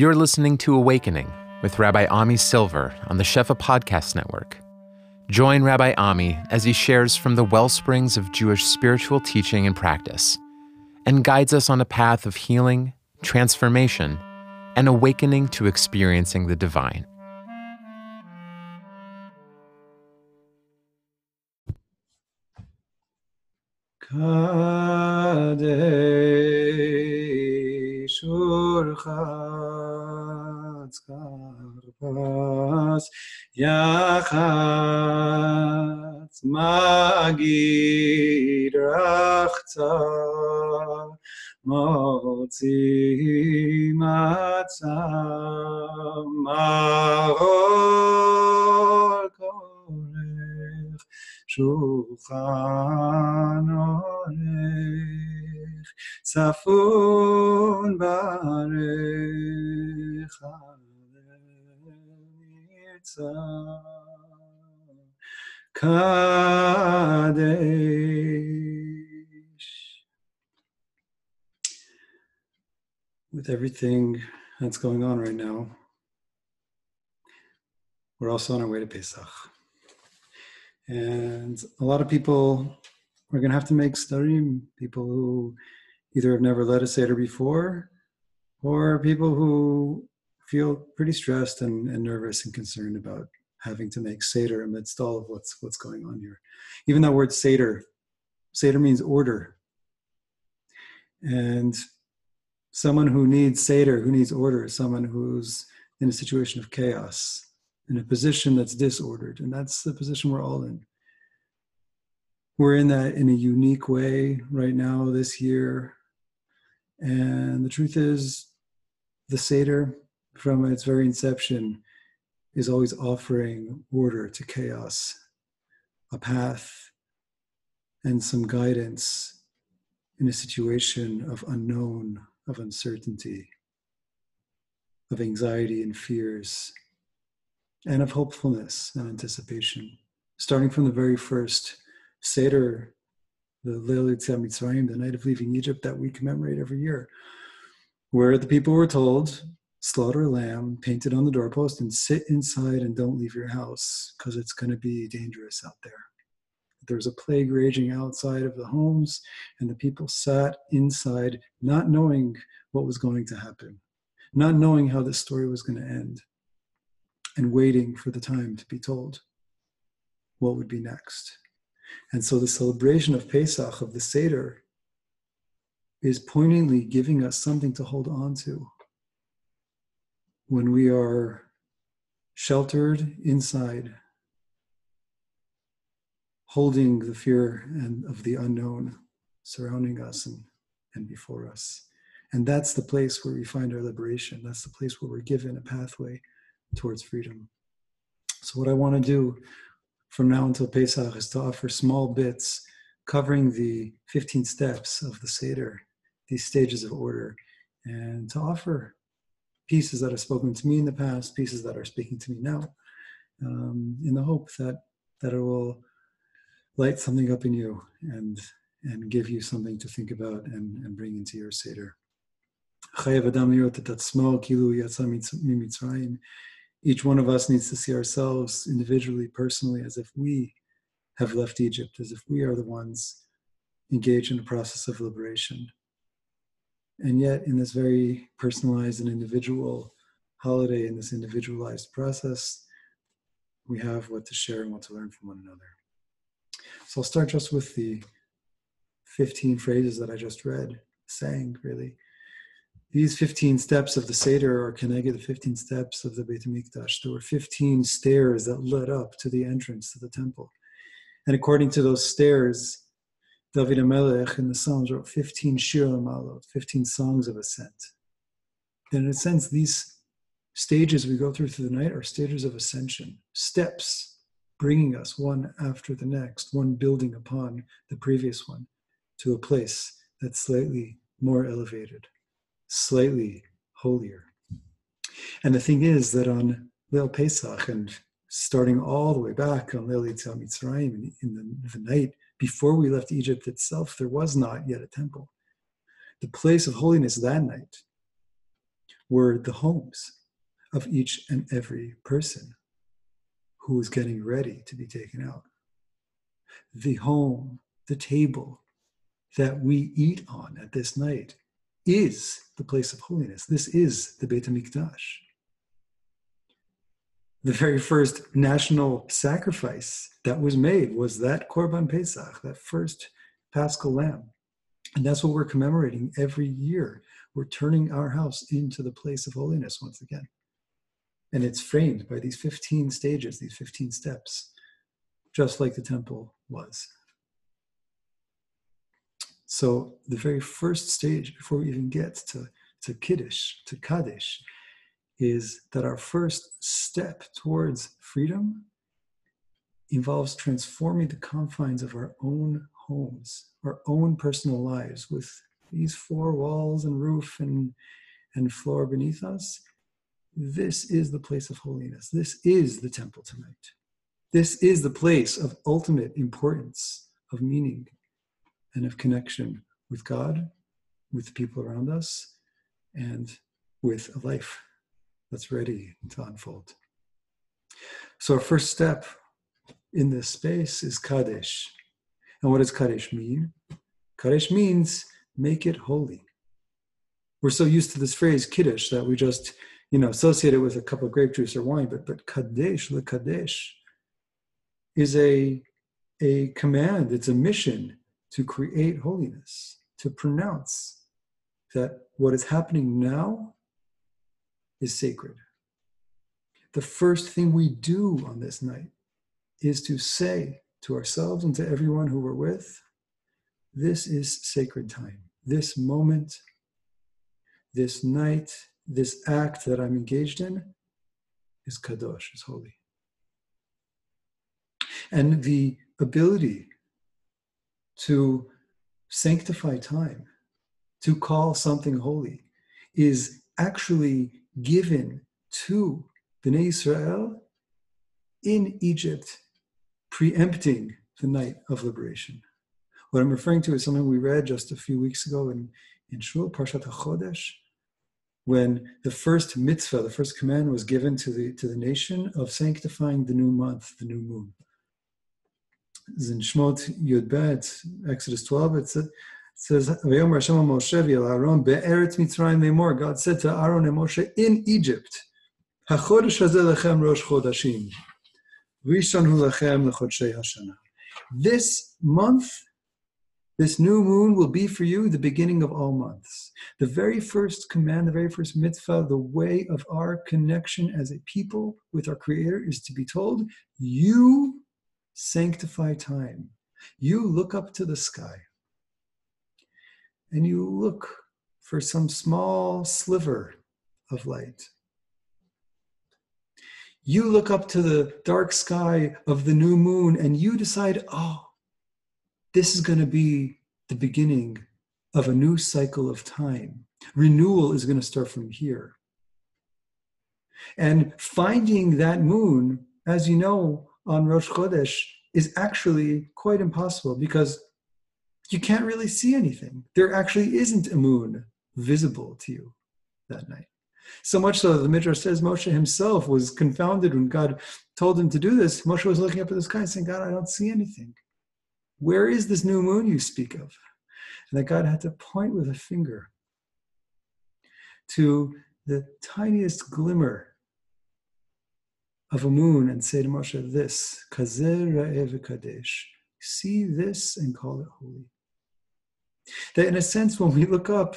You're listening to Awakening with Rabbi Ami Silver on the Shefa Podcast Network. Join Rabbi Ami as he shares from the well springs of Jewish spiritual teaching and practice and guides us on a path of healing, transformation, and awakening to experiencing the divine. Kadesh Karpas Yachatz Magid Rachza Motzi Matzah Maror Korech שולחן עורך, צפון ברך נמצא. Kadesh. With everything that's going on right now, we're also on our way to Pesach. And a lot of people are going to have to make sedarim, people who either have never led a Seder before or people who feel pretty stressed and, and nervous and concerned about having to make Seder amidst all of what's, what's going on here. Even that word Seder, Seder means order. And someone who needs Seder, who needs order, is someone who's in a situation of chaos in a position that's disordered. And that's the position we're all in. We're in that in a unique way right now this year. And the truth is, the Seder, from its very inception, is always offering order to chaos, a path, and some guidance in a situation of unknown, of uncertainty, of anxiety and fears and of hopefulness and anticipation. Starting from the very first Seder, the Leil Yetziat Mitzrayim, the night of leaving Egypt that we commemorate every year, where the people were told, slaughter a lamb, paint it on the doorpost, and sit inside and don't leave your house because it's going to be dangerous out there. There was a plague raging outside of the homes, and the people sat inside, not knowing what was going to happen, not knowing how this story was going to end and waiting for the time to be told what would be next. And so the celebration of Pesach, of the Seder, is poignantly giving us something to hold on to when we are sheltered inside, holding the fear and of the unknown surrounding us and, and before us. And that's the place where we find our liberation. That's the place where we're given a pathway towards freedom. So, what I want to do from now until Pesach is to offer small bits covering the 15 steps of the Seder, these stages of order, and to offer pieces that have spoken to me in the past, pieces that are speaking to me now, um, in the hope that that it will light something up in you and and give you something to think about and, and bring into your Seder each one of us needs to see ourselves individually, personally, as if we have left Egypt, as if we are the ones engaged in a process of liberation. And yet, in this very personalized and individual holiday, in this individualized process, we have what to share and what to learn from one another. So I'll start just with the 15 phrases that I just read, saying really these 15 steps of the Seder are connected the 15 steps of the Beit HaMikdash. There were 15 stairs that led up to the entrance to the temple. And according to those stairs, David HaMelech in the Psalms wrote 15 Shir Malot, 15 songs of ascent. And in a sense, these stages we go through through the night are stages of ascension, steps bringing us one after the next, one building upon the previous one to a place that's slightly more elevated slightly holier. And the thing is that on Leil Pesach and starting all the way back on Leil Yetziat Mitzrayim in, in the, the night before we left Egypt itself, there was not yet a temple. The place of holiness that night were the homes of each and every person who was getting ready to be taken out. The home, the table that we eat on at this night is the place of holiness. This is the Beit HaMikdash. The very first national sacrifice that was made was that Korban Pesach, that first Paschal lamb. And that's what we're commemorating every year. We're turning our house into the place of holiness once again. And it's framed by these 15 stages, these 15 steps, just like the temple was. So the very first stage before we even get to, to Kiddush, to Kadesh, is that our first step towards freedom involves transforming the confines of our own homes, our own personal lives with these four walls and roof and, and floor beneath us. This is the place of holiness. This is the temple tonight. This is the place of ultimate importance, of meaning, and of connection with God, with the people around us, and with a life that's ready to unfold. So, our first step in this space is Kadesh. And what does Kadesh mean? Kadesh means make it holy. We're so used to this phrase Kiddush that we just, you know, associate it with a cup of grape juice or wine, but but Kadesh, the Kadesh, is a, a command, it's a mission to create holiness, to pronounce that what is happening now is sacred. The first thing we do on this night is to say to ourselves and to everyone who we're with, this is sacred time. This moment, this night, this act that I'm engaged in is kadosh, is holy. And the ability to sanctify time, to call something holy, is actually given to Bnei Israel in Egypt, preempting the night of liberation. What I'm referring to is something we read just a few weeks ago in, in Shul, Parshat HaChodesh, when the first mitzvah, the first command was given to the, to the nation of sanctifying the new month, the new moon in Shmot Yud Bet, Exodus 12, it says, says, Moshe v'Aaron be'eretz Mitzrayim lemor. God said to Aaron and Moshe in Egypt, HaChodesh lechem rosh chodashim, v'ishon hu lechem hashana. This month, this new moon will be for you the beginning of all months. The very first command, the very first mitzvah, the way of our connection as a people with our Creator is to be told, you sanctify time. You look up to the sky and you look for some small sliver of light. You look up to the dark sky of the new moon and you decide, oh, this is going to be the beginning of a new cycle of time. Renewal is going to start from here. And finding that moon, as you know, on Rosh Chodesh is actually quite impossible because you can't really see anything. There actually isn't a moon visible to you that night. So much so that the Midrash says Moshe himself was confounded when God told him to do this. Moshe was looking up at the sky saying, God, I don't see anything. Where is this new moon you speak of? And that God had to point with a finger to the tiniest glimmer of a moon and say to Moshe this, Kazer Kadesh, see this and call it holy. That in a sense, when we look up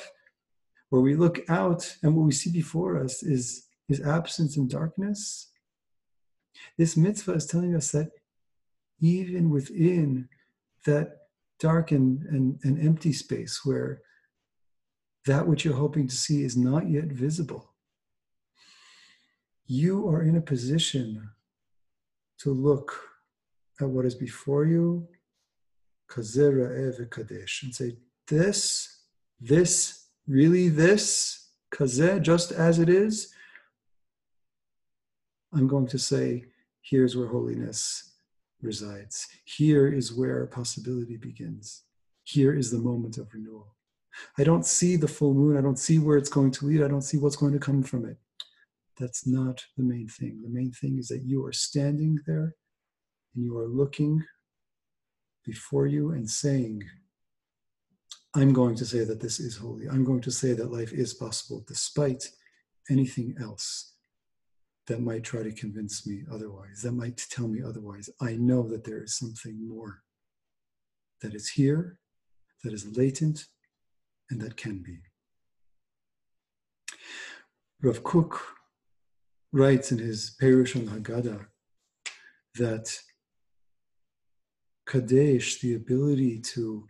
or we look out and what we see before us is, is absence and darkness, this mitzvah is telling us that even within that dark and, and, and empty space where that which you're hoping to see is not yet visible, you are in a position to look at what is before you, kazera ev kadesh, and say, This, this, really this, kazeh, just as it is. I'm going to say, here's where holiness resides. Here is where possibility begins. Here is the moment of renewal. I don't see the full moon. I don't see where it's going to lead. I don't see what's going to come from it. That's not the main thing. The main thing is that you are standing there and you are looking before you and saying, I'm going to say that this is holy. I'm going to say that life is possible despite anything else that might try to convince me otherwise, that might tell me otherwise. I know that there is something more that is here, that is latent, and that can be. Rav Kook writes in his Perush on Haggadah that Kadesh, the ability to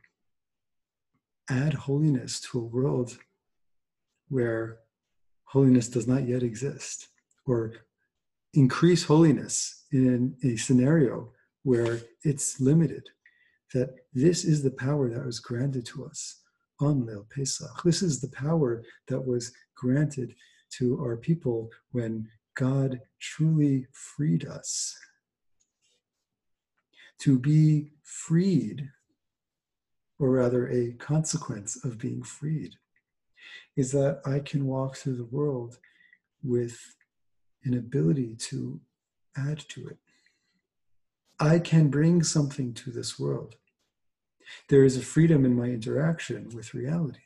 add holiness to a world where holiness does not yet exist, or increase holiness in a scenario where it's limited, that this is the power that was granted to us on Leil Pesach. This is the power that was granted to our people when God truly freed us. To be freed, or rather a consequence of being freed, is that I can walk through the world with an ability to add to it. I can bring something to this world. There is a freedom in my interaction with reality.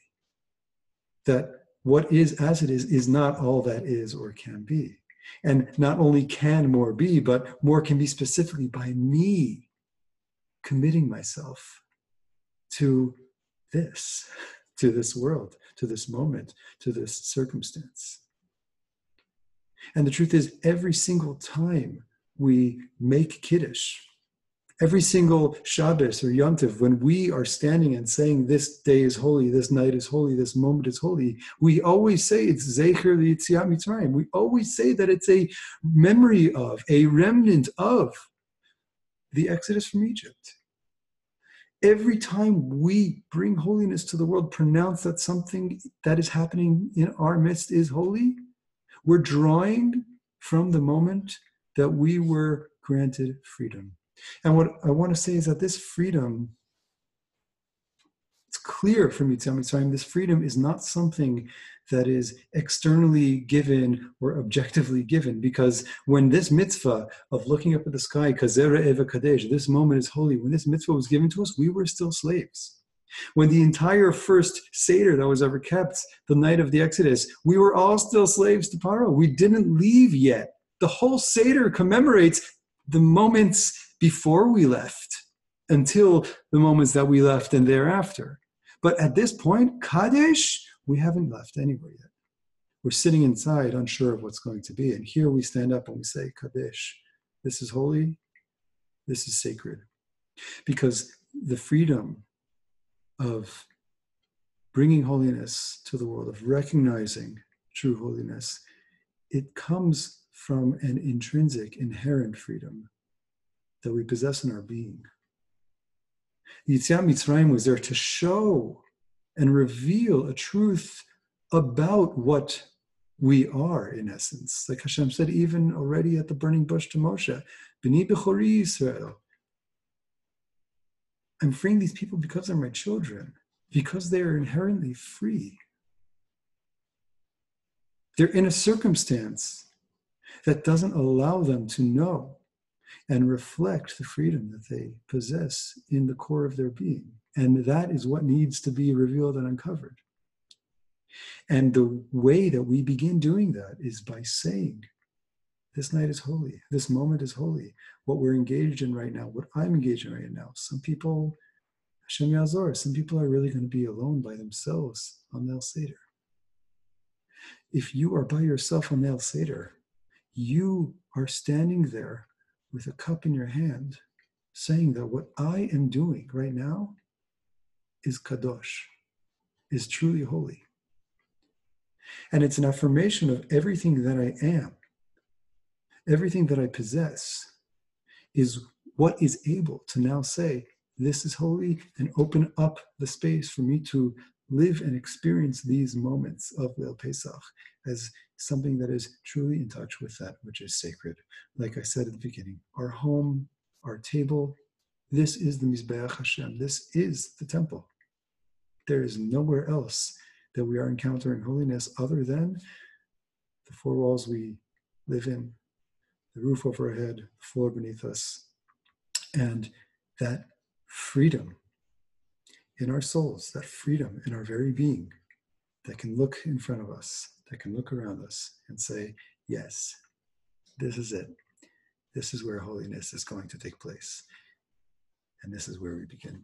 That what is as it is is not all that is or can be. And not only can more be, but more can be specifically by me committing myself to this, to this world, to this moment, to this circumstance. And the truth is, every single time we make Kiddush, every single Shabbos or Yontiv, when we are standing and saying this day is holy, this night is holy, this moment is holy, we always say it's Zecher Yetziat Mitzrayim. We always say that it's a memory of, a remnant of the Exodus from Egypt. Every time we bring holiness to the world, pronounce that something that is happening in our midst is holy, we're drawing from the moment that we were granted freedom. And what I want to say is that this freedom, it's clear from Yetziat Mitzrayim, this freedom is not something that is externally given or objectively given. Because when this mitzvah of looking up at the sky, Kazera Eva Kadesh, this moment is holy, when this mitzvah was given to us, we were still slaves. When the entire first Seder that was ever kept, the night of the Exodus, we were all still slaves to Paro. We didn't leave yet. The whole Seder commemorates the moments before we left until the moments that we left and thereafter. But at this point, Kadesh, we haven't left anywhere yet. We're sitting inside, unsure of what's going to be. And here we stand up and we say, Kadesh, this is holy, this is sacred. Because the freedom of bringing holiness to the world, of recognizing true holiness, it comes from an intrinsic, inherent freedom that we possess in our being. Yetziat Mitzrayim was there to show and reveal a truth about what we are in essence. Like Hashem said, even already at the burning bush to Moshe, B'ni Bechori Yisrael. I'm freeing these people because they're my children, because they are inherently free. They're in a circumstance that doesn't allow them to know and reflect the freedom that they possess in the core of their being. And that is what needs to be revealed and uncovered. And the way that we begin doing that is by saying, This night is holy. This moment is holy. What we're engaged in right now, what I'm engaged in right now. Some people, Hashem Yazor, some people are really going to be alone by themselves on Leil Seder. If you are by yourself on Leil Seder, you are standing there with a cup in your hand, saying that what I am doing right now is kadosh, is truly holy. And it's an affirmation of everything that I am, everything that I possess is what is able to now say, this is holy, and open up the space for me to live and experience these moments of Leil Pesach as something that is truly in touch with that which is sacred. Like I said at the beginning, our home, our table, this is the Mizbeach Hashem. This is the temple. There is nowhere else that we are encountering holiness other than the four walls we live in, the roof over our head, the floor beneath us, and that freedom in our souls, that freedom in our very being that can look in front of us, that can look around us and say, Yes, this is it. This is where holiness is going to take place. And this is where we begin.